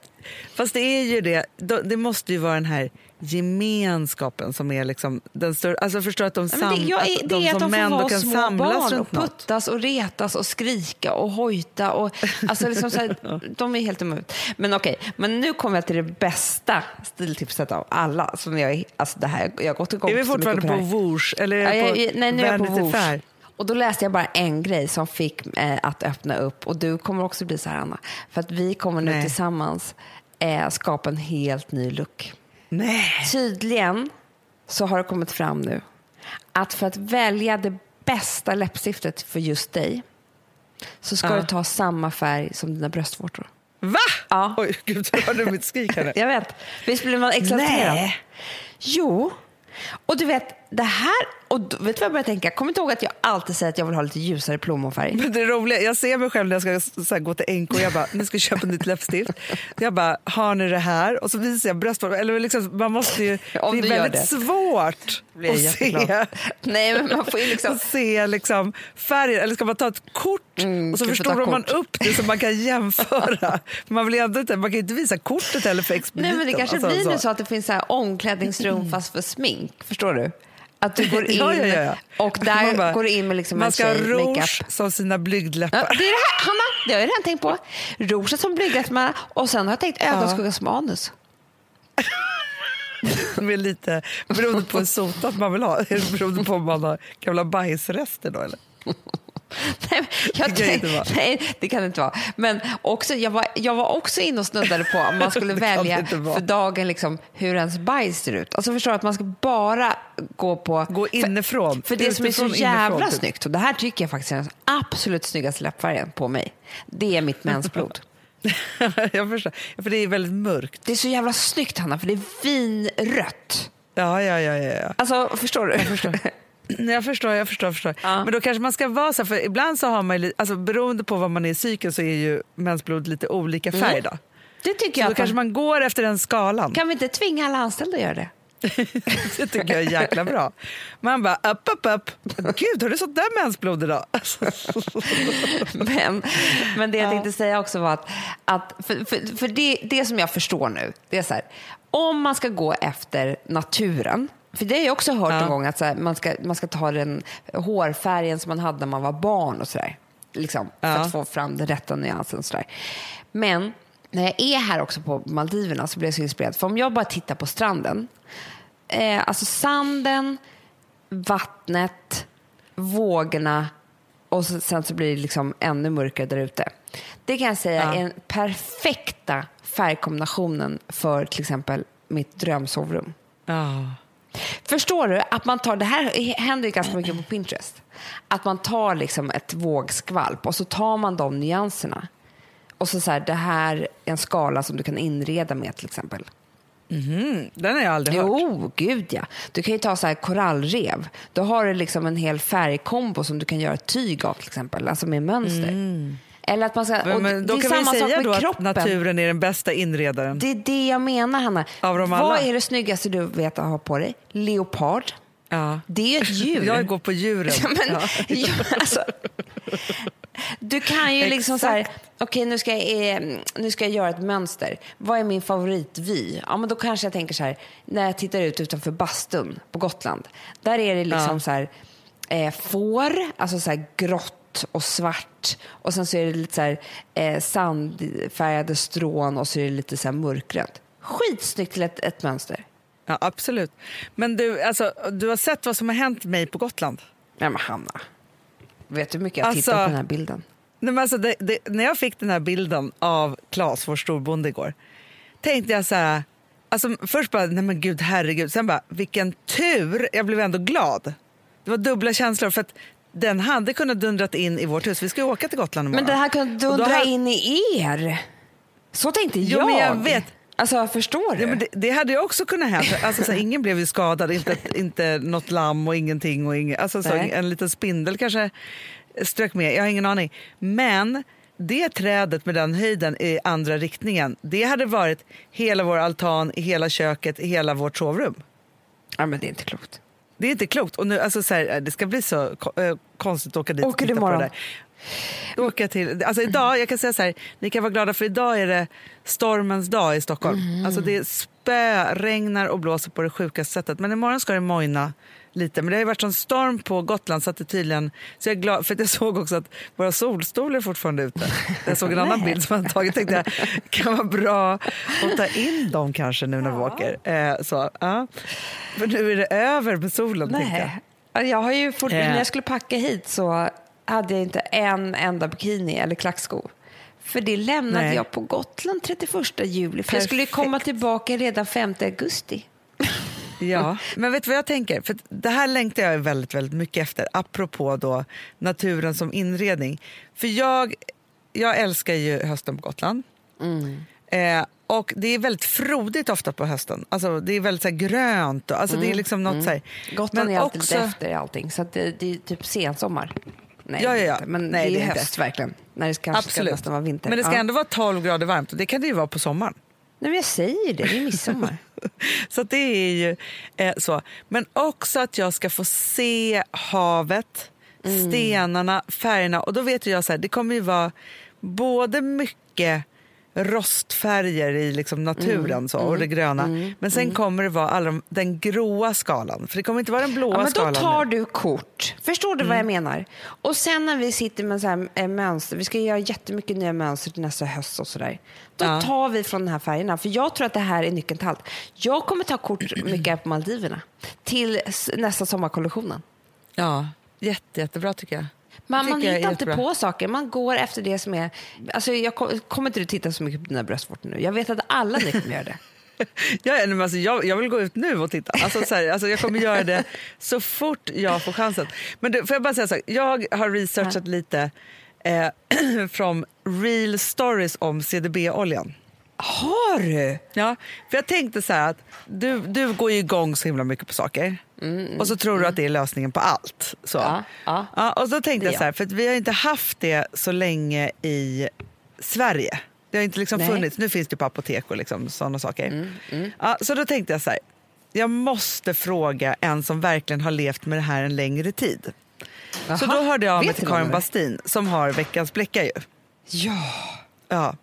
Fast det är ju det, det måste ju vara den här gemenskapen som är liksom den större, alltså förstår att de, Ja, sam, men det, jag att det att de som män får då vara kan samlas barn och puttas och retas och skrika och hojta. Och, alltså liksom så här, de är helt emot. Men okej, men nu kommer jag till det bästa stiltipset av alla. Som jag, alltså det här, jag har gått igång Är vi fortfarande på på. Woosh eller Ja, är det jag, på nej, nu är jag på Woosh. Fair? Och då läste jag bara en grej som fick eh, att öppna upp. Och du kommer också bli så här, Anna. För att vi kommer nu Nej. tillsammans eh, skapa en helt ny look. Nej. Tydligen så har det kommit fram nu att för att välja det bästa läppstiftet för just dig så ska Ja. du ta samma färg som dina bröstvårtor. Va? Ja. Oj, gud, hörde du mitt skrik här nu? Jag vet. Visst blir man exalterad? Nej. Jo. Och du vet, det här... Och vet du vad jag börjar tänka? Kommer inte ihåg att jag alltid säger att jag vill ha lite ljusare plommonfärg? Men det roliga, jag ser mig själv när jag ska så här, gå till NK och jag bara, nu ska jag köpa nytt läppstift. Jag bara, har ni det här? Och så visar jag bröstvårtor. Eller liksom, man måste ju, det är väldigt det. svårt blir att se. Nej, men man får ju liksom... att se liksom färgen. Eller ska man ta ett kort Mm, och så förstorar man upp det så man kan jämföra. man, vill ändå inte, man kan ju inte visa kortet heller för expediten. Nej, men det kanske Alltså, blir så. nu så att det finns så här omklädningsrum fast för smink. Förstår du? Att du går in Ja, ja, ja, och där bara, går du in med liksom Man ska ha rouge som sina blygdläppar. Ja, det är det här, Hanna, det har jag redan tänkt på. Rouge som blygdläppar och sen har jag tänkt ögonskugga som anus. Med lite, beroende på hur sotat man vill ha. Beroende på om man har gamla bajsrester då eller? Nej, jag Det kan tänk, inte vara. nej, det kan det inte vara. Men också, jag, var, jag var också inne och snuddade på om man skulle Det det välja för dagen liksom, hur ens bajs ser ut. Alltså förstår du, att man ska bara gå på... Gå inifrån. För, för det som är så jävla inifrån, typ. snyggt, och det här tycker jag faktiskt är den absolut snyggaste läppfärgen på mig. Det är mitt mensblod. jag förstår. För det är väldigt mörkt. Det är så jävla snyggt Hanna, för det är vinrött. Ja, ja, ja. ja, ja. Alltså, förstår du? Jag förstår. Jag förstår, jag förstår. Förstår. Ja. Men då kanske man ska vara så här, för ibland så har man alltså beroende på vad man är i cykeln så är ju mensblod lite olika färg då. Det tycker Så jag då kanske man... man går efter den skalan. Kan vi inte tvinga alla anställda att göra det? Det tycker jag är jäkla bra. Man bara upp, upp, upp. Gud, har du sånt där mensblod idag? Men, men det jag tänkte säga också var att, att för, för, för det, det som jag förstår nu, det är så här, om man ska gå efter naturen, för det har jag också hört Ja. en gång att här, man, ska, man ska ta den hårfärgen som man hade när man var barn och sådär. Liksom, för Ja. att få fram den rätta nyansen. Och så där. Men när jag är här också på Maldiverna så blir jag så inspirerad. För om jag bara tittar på stranden, eh, alltså sanden, vattnet, vågorna och så, sen så blir det liksom ännu mörkare där ute. Det kan jag säga Ja. är den perfekta färgkombinationen för till exempel mitt drömsovrum. Ja. Förstår du att man tar, det här händer ju ganska mycket på Pinterest, att man tar liksom ett vågskvalp och så tar man de nyanserna. Och så så här, det här är en skala som du kan inreda med till exempel. Den har jag aldrig hört. Jo, gud ja. Du kan ju ta så här korallrev. Då har du liksom en hel färgkombo som du kan göra tyg av till exempel, alltså med mönster. Eller att man ska, Men, men då det är kan vi samma sak säga med då att kroppen. naturen är den bästa inredaren. Det är det jag menar, Hanna. Av dem Vad alla? är det snyggaste du vet att ha på dig? Leopard. Ja. Det är ett djur. Jag går på djuren. Ja, men, Ja. alltså, du kan ju liksom så här, okej nu, ska jag, eh, nu ska jag göra ett mönster. Vad är min favoritvy? Ja, men då kanske jag tänker så här, när jag tittar ut utanför bastun på Gotland. Där är det liksom så här, eh, får, alltså så här grått och svart. Och sen så är det lite så här, eh, sandfärgade strån och så är det lite så här mörkgrönt. Skitsnyggt till ett, ett mönster. Ja, absolut. Men du, alltså, du har sett vad som har hänt mig på Gotland? Nej men Hanna, vet du hur mycket jag Alltså- tittar på den här bilden? Nej, men alltså, det, det, när jag fick den här bilden av Claes, vår storbonde igår, tänkte jag så här... Alltså, först bara, nej men gud, herregud. Sen bara, vilken tur. Jag blev ändå glad. Det var dubbla känslor. för att den hade kunnat dundrat in i vårt hus. Vi ska ju åka till Gotland imorgon. Men kan Och då dundra hade- in i er. Så tänkte Jo, jag. men jag vet. Alltså, förstår du? Ja, det, det hade ju också kunnat hända. Alltså, så här, ingen blev ju skadad, inte, inte något lamm och ingenting. Och ingen, alltså, så, en liten spindel kanske strök med, jag har ingen aning. Men det trädet med den höjden i andra riktningen, det hade varit hela vår altan, hela köket, hela vårt sovrum. Ja, men det är inte klokt. Det är inte klokt. Och nu, alltså, så här, det ska bli så eh, konstigt att åka dit och Åker du titta på det imorgon? där. Till, alltså idag, jag kan säga så här, ni kan vara glada för idag är det stormens dag i Stockholm. Mm. Alltså det spö, regnar och blåser på det sjukaste sättet. Men imorgon ska det mojna lite. Men det har ju varit sån storm på Gotland så att det tydligen, så jag är glad, för jag såg också att våra solstolar är fortfarande ute. Jag såg en annan bild som han tagit tänkte jag kan vara bra att ta in dem kanske nu när vi åker. Eh, så, ja. För nu är det över med solen tänkte jag. Nej. Jag har ju fort, Eh. När jag skulle packa hit så hade jag inte en enda bikini eller klacksko. För det lämnade Nej. jag på Gotland 31 juli. För jag skulle komma tillbaka redan 5 augusti. Ja, men vet du vad jag tänker? För det här längtar jag väldigt, väldigt mycket efter, apropå då naturen som inredning. För jag, jag älskar ju hösten på Gotland. Eh, och det är väldigt frodigt ofta på hösten. Alltså, det är väldigt så här, grönt. Och, alltså, Det är liksom något så här. Gotland Men är alltid också- efter i allting. Så det, det är typ sensommar. Nej, Ja, ja, det ja. inte, men Nej, det det är inte. höst verkligen. När det kanske ska Absolut. nästan vara vinter. Men det ska ja. ändå vara 12 grader varmt och det kan det ju vara på sommaren. Nej, men jag säger det, det är midsommar. Så det är ju eh, så. Men också att jag ska få se havet, Mm. stenarna, färgerna. Och då vet jag så här, det kommer ju vara både mycket rostfärger i liksom naturen Mm. så, och det gröna. Men sen kommer det vara alla de, den gråa skalan. För det kommer inte vara den blåa Ja, men då skalan. tar nu. du kort. Förstår du vad jag menar? Och sen när vi sitter med så här, eh, mönster, vi ska göra jättemycket nya mönster till nästa höst och sådär. Då Ja. tar vi från de här färgerna. För jag tror att det här är nyckeln till allt. Jag kommer ta kort mycket på Maldiverna till nästa sommarkollektionen. Ja, jätte, jättebra tycker jag. Man, man hittar inte på saker, man går efter det som är... Alltså jag kom- kommer inte du titta så mycket på dina bröstvårtor nu. Jag vet att alla ni kommer göra det. Ja, men alltså, jag, jag vill gå ut nu och titta. Alltså, så här, alltså, jag kommer göra det så fort jag får chansen. Men du, får jag bara säga så här, jag har researchat lite eh, från real stories om CDB-oljan. Har du? Ja, för jag tänkte så här att du, du går ju igång så himla mycket på saker. Och så tror du att det är lösningen på allt. Så. Ja, ja. och så tänkte jag så här, för vi har inte haft det så länge i Sverige. Det har inte liksom Nej. funnits, nu finns det på apotek och liksom sådana saker. Mm, Ja, så då tänkte jag så här, jag måste fråga en som verkligen har levt med det här en längre tid. Så Jaha. då hörde jag av mig till Karin? Bastin som har Veckans bläcka ju. Ja. Ja.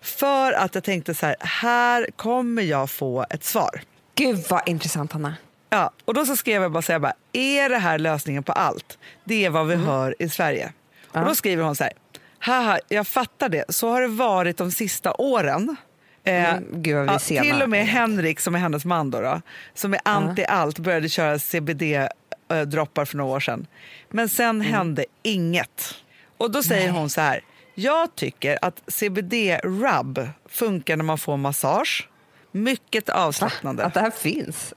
För att jag tänkte så här, här kommer jag få ett svar. Gud vad intressant, Hanna. Ja, och då så skrev jag bara, så här, bara är det här lösningen på allt? Det är vad vi Mm. hör i Sverige. Och då skriver hon så här, haha, jag fattar det, så har det varit de sista åren. Eh, Mm, gud, ja, till och med Henrik, som är hennes man, då, då, som är anti allt, började köra CBD-droppar för några år sedan. Men sen Mm. hände inget. Och då säger hon så här, jag tycker att CBD-rub funkar när man får massage. Mycket avslappnande. Att det här finns.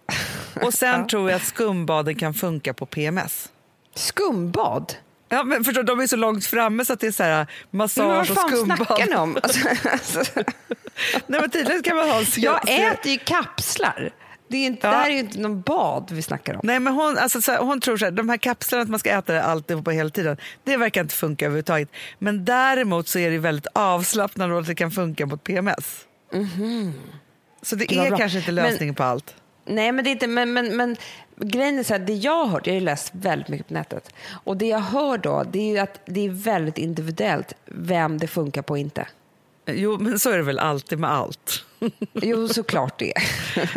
Och sen tror jag att skumbaden kan funka på PMS. Skumbad? Ja, men förstår, du, de är så långt framme så att det är så här Men massage vad och skumbad. snackar ni om? Alltså, alltså, Nej, men tydligen kan man ha... jag äter ju kapslar. Det, är inte, Ja. det här är ju inte någon bad vi snackar om. Nej, men hon, alltså, så här, hon tror så här, de här kapslarna att man ska äta det alltihopa hela tiden, det verkar inte funka överhuvudtaget. Men däremot så är det väldigt avslappnande och att det kan funka mot PMS. Så det vad är bra. kanske inte Men- lösningen på allt. Nej, men det är inte, men, men, men grejen är så här, det jag har hört, jag har ju läst väldigt mycket på nätet, och det jag hör då, det är ju att det är väldigt individuellt vem det funkar på och inte. Jo, men så är det väl alltid med allt. Jo, såklart det.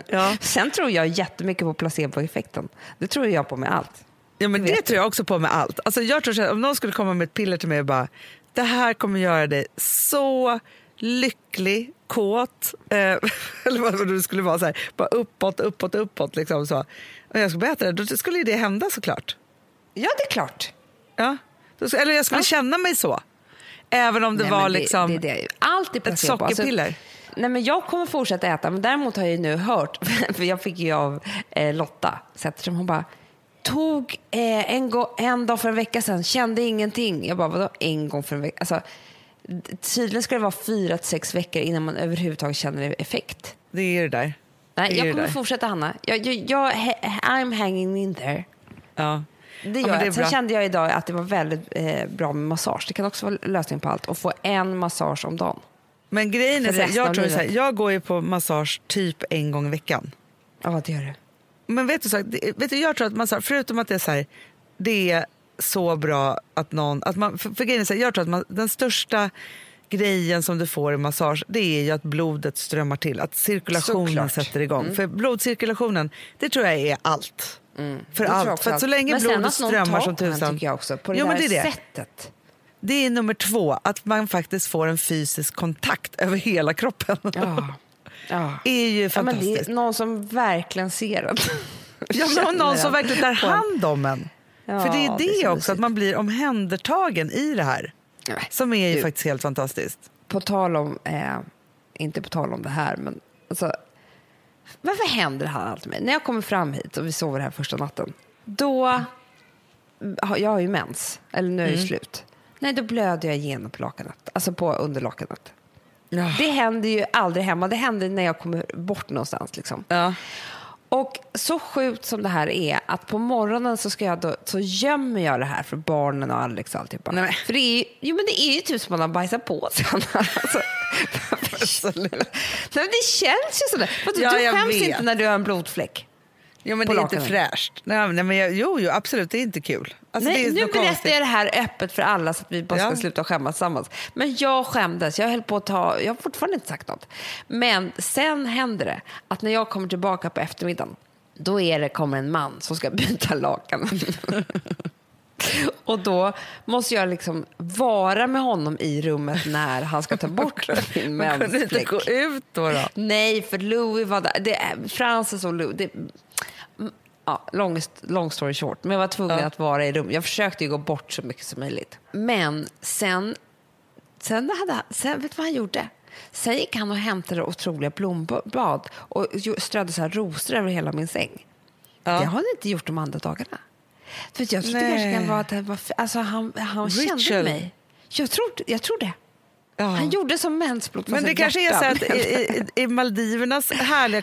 Ja. Sen tror jag jättemycket på placeboeffekten. Det tror jag på med allt. Ja, men det tror jag också på med allt. Alltså, jag tror här, om någon skulle komma med ett piller till mig och bara det här kommer göra dig så lycklig, kåt, eh, eller vad det skulle vara, så här, bara uppåt, uppåt, uppåt. Liksom, så. Och jag skulle börja äta det, då skulle ju det hända såklart. Ja, det är klart. Ja. Eller jag skulle Ja. känna mig så. Även om det Nej, var men liksom det, det, det. Allt är ett. Alltså, sockerpiller. nej, men jag kommer fortsätta äta, men däremot har jag ju nu hört, för jag fick ju av eh, Lotta Zetterström, hon bara tog eh, en, en dag för en vecka sedan, kände ingenting. Jag bara, vadå en gång för en vecka? Alltså, tydligen ska det vara fyra till sex veckor innan man överhuvudtaget känner effekt. Det är det där. Nej, jag kommer fortsätta, Hanna. Jag, jag, jag, I'm hanging in there. Ja. Det Ja, gör men det jag. Sen bra. kände jag idag att det var väldigt eh, bra med massage. Det kan också vara lösningen på allt. Att få en massage om dagen. Men grejen är jag, tror så här, jag går ju på massage typ en gång i veckan. Ja, det gör du. Men vet du, så, vet du jag tror att massage, förutom att det är så här, det är så bra att någon... Att man, för, för grejen är jag tror att man, den största grejen som du får i massage det är ju att blodet strömmar till, att cirkulationen Såklart. sätter igång. För blodcirkulationen, det tror jag är allt. För tror jag allt. För så länge men blodet strömmar som tusan. jag också. På det Jo, där men det är sättet. Det är nummer två, att man faktiskt får en fysisk kontakt över hela kroppen. Ja. Ja. är ju Ja, men fantastiskt. det är någon som verkligen ser att Ja, men någon som verkligen tar en- hand om en. Ja, För det är det, det är så också, mysigt. att man blir omhändertagen i det här. Nej, Som är ju du, faktiskt helt fantastiskt. På tal om, eh, inte på tal om det här, men alltså, varför händer det här alltid mig? När jag kommer fram hit och vi sover här första natten, då, jag har ju mens, eller nu är Mm. det slut. Nej, då blöder jag igenom på lakanet, alltså på underlakanet. Det händer ju aldrig hemma, det händer när jag kommer bort någonstans. Liksom. Ja. Och så sjukt som det här är, att på morgonen så, ska jag då, så gömmer jag det här för barnen och Alex och alltihopa. Nej, men- För det är, ju, jo, men det är ju typ som man har bajsat på sig. Alltså, Nej, men det känns ju sådär. Att Ja, du skäms vet. inte när du har en blodfläck. Jo, men det är inte fräscht. Nej, nej, men jag, jo, jo, absolut, det är inte kul. Alltså, Nej, nu berättar konstigt. jag det här öppet för alla så att vi bara ska Ja. sluta skämmas tillsammans. Men jag skämdes, jag höll på att ta, jag har fortfarande inte sagt något. Men sen händer det att när jag kommer tillbaka på eftermiddagen, då är det, kommer en man som ska byta lakan. Och då måste jag liksom vara med honom i rummet när han ska ta bort min Man kunde inte mensfläck. gå ut då. då. Nej, för Louis var där. Det är, Frances och Louis. Det, ja, long, long story short. Men jag var tvungen att vara i rummet. Jag försökte ju gå bort så mycket som möjligt. Men sen, sen, hade, han- sen vet du vad han gjorde? Sen gick han och hämtade otroliga blomblad och strödde så här rosor över hela min säng. Det har han inte gjort de andra dagarna. För jag trodde Nej. kanske kan vara att det var, alltså han, han kände Richard. mig. Jag trodde, jag tror det. Ja. Han gjorde som mensblod. Men det kanske är hjärta. så att i, i, i Maldivernas härliga...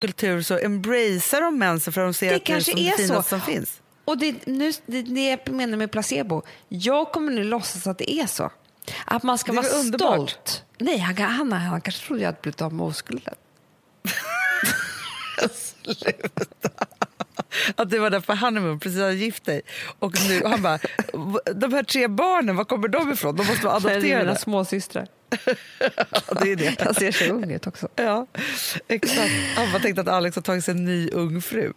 Kultur så embracear de mensen för att de ser Det att det är kanske som det är finaste så. som finns. Och det, nu, det, det jag menar med placebo, jag kommer nu låtsas att det är så. Att man ska Det vara underbart? stolt. Nej, han, han, han kanske trodde jag hade blivit av med oskulden. Att du var där på honeymoon, precis hade gift dig. Och nu, och han bara, de här tre barnen, var kommer de ifrån? De måste vara Det är mina adopterade. småsystrar. Ja, det är det. Han ser så ung ut också. Ja, exakt. Han bara tänkte att Alex har tagit sig en ny ung fru.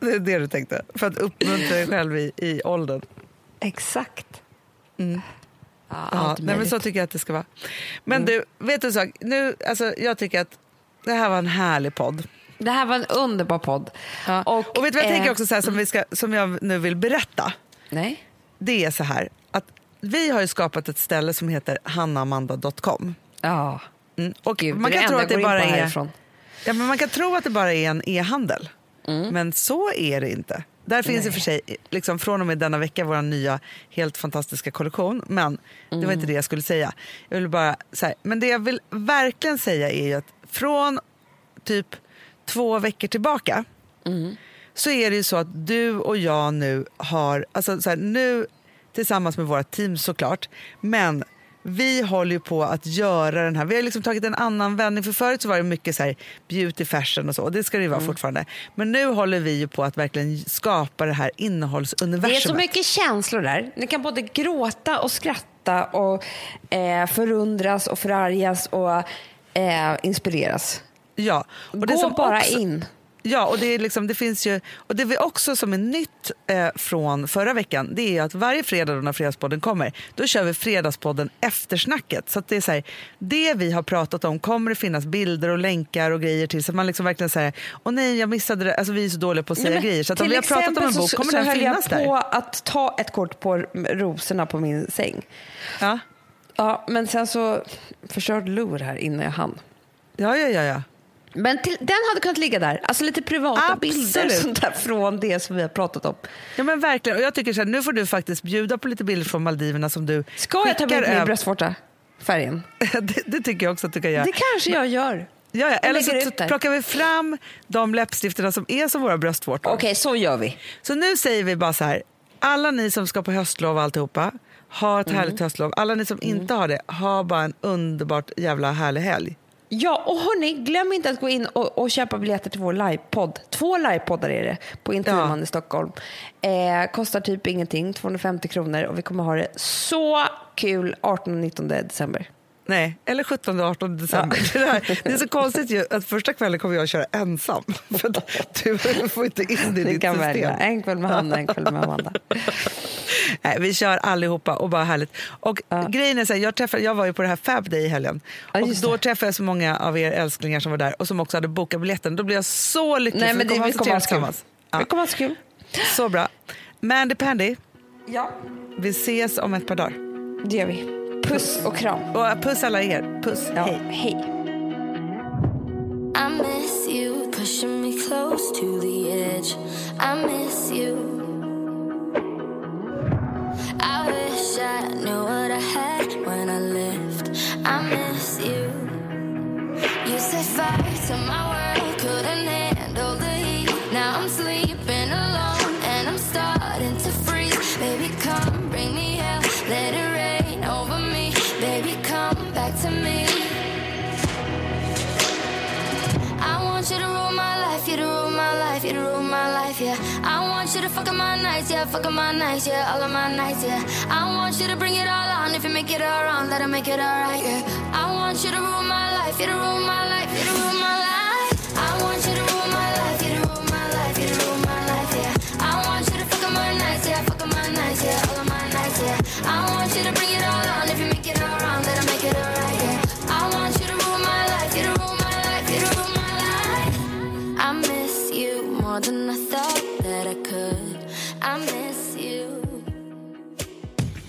Det är det du tänkte, för att uppmuntra dig själv i, i åldern. Exakt. Ja, Ja, allt nej, men så tycker jag att det ska vara. Men du, vet du en sak? Nu, alltså, jag tycker att det här var en härlig podd. Det här var en underbar podd. Och, och vet du vad jag eh, tänker också så här, som, vi ska, som jag nu vill berätta? Nej. Det är så här att vi har ju skapat ett ställe som heter hannaamanda.com. Ja. Mm. Och Gud, man kan tro att det bara är härifrån. Ja, men man kan tro att det bara är en e-handel. Mm. Men så är det inte. Där finns i och för sig liksom, från och med denna vecka vår nya helt fantastiska kollektion. Men det var Mm. inte det jag skulle säga. Jag vill bara, här, men det jag vill verkligen säga är att från typ två veckor tillbaka Mm. så är det ju så att du och jag nu har, alltså så här, nu tillsammans med våra team såklart, men vi håller ju på att göra den här, vi har liksom tagit en annan vändning, för förut så var det mycket så här beauty fashion och så, och det ska det ju vara fortfarande. Men nu håller vi ju på att verkligen skapa det här Det är innehållsuniversumet. så mycket känslor där. Ni kan både gråta och skratta och eh, förundras och förargas och eh, inspireras. Ja, och det Gå som bara också, in. Ja, och det, är liksom, det finns ju... Och det vi också som är nytt eh, från förra veckan, det är att varje fredag när Fredagspodden kommer, då kör vi Fredagspodden eftersnacket. Så det är så här, det vi har pratat om kommer det finnas bilder och länkar och grejer till. Så att man liksom verkligen säger, åh nej, jag missade det. Alltså vi är så dåliga på att säga Nej, men grejer. Så att om vi har pratat om en bok så- kommer så den höll finnas jag där. på att ta ett kort på rosorna på min säng. Ja. Ja, men sen så förstörde det här innan jag hann. ja, ja, ja. ja. Men till, den hade kunnat ligga där. Alltså lite privata Absolut. bilder sånt där från det som vi har pratat om. Ja men verkligen. Och jag tycker så här, nu får du faktiskt bjuda på lite bilder från Maldiverna som du Ska jag ta skickar med min bröstvårta? Färgen? det, det tycker jag också att du kan göra. Det kanske jag gör. Ja, ja. Eller så plockar vi fram de läppstifterna som är som våra bröstvårtor. Okej, så gör vi. Så nu säger vi bara så här, alla ni som ska på höstlov och alltihopa, ha ett härligt höstlov. Alla ni som inte har det, ha bara en underbart jävla härlig helg. Ja, och hörni, glöm inte att gå in och, och köpa biljetter till vår livepodd. Två livepoddar är det på Intiman Ja. i Stockholm. Eh, kostar typ ingenting, 250 kronor och vi kommer ha det så kul 18 och 19 december. Nej, eller 17 och 18 december. Det, där, det är så konstigt ju att första kvällen kommer jag köra ensam. För att du får inte in det i ditt kan system. välja en kväll med Hanna, en kväll med Amanda. Nej, vi kör allihopa och bara härligt. Och grejen är så här, jag, träffade, jag var ju på det här Fab Day i helgen. Ja, och då träffade jag så många av er älsklingar som var där och som också hade bokat biljetten. Då blev jag så lycklig. Nej, men det, vi kommer ha så kul. Ja, Vi kommer ha så kul. så bra. Mandy Pandy, Ja, vi ses om ett par dagar. det gör vi. Puss och kram. Och puss alla er. Puss. Ja, Hej. hej. I miss you, pushing me close to the edge. I miss you. I wish I knew what I had when I left. I miss you. You set fire to my world, yeah. I want you to fuck up my nights, yeah, fuck up my nights, yeah, all of my nights, yeah. I want you to bring it all on, if you make it all wrong, let it make it all right, yeah. I want you to rule my life, you to rule my life,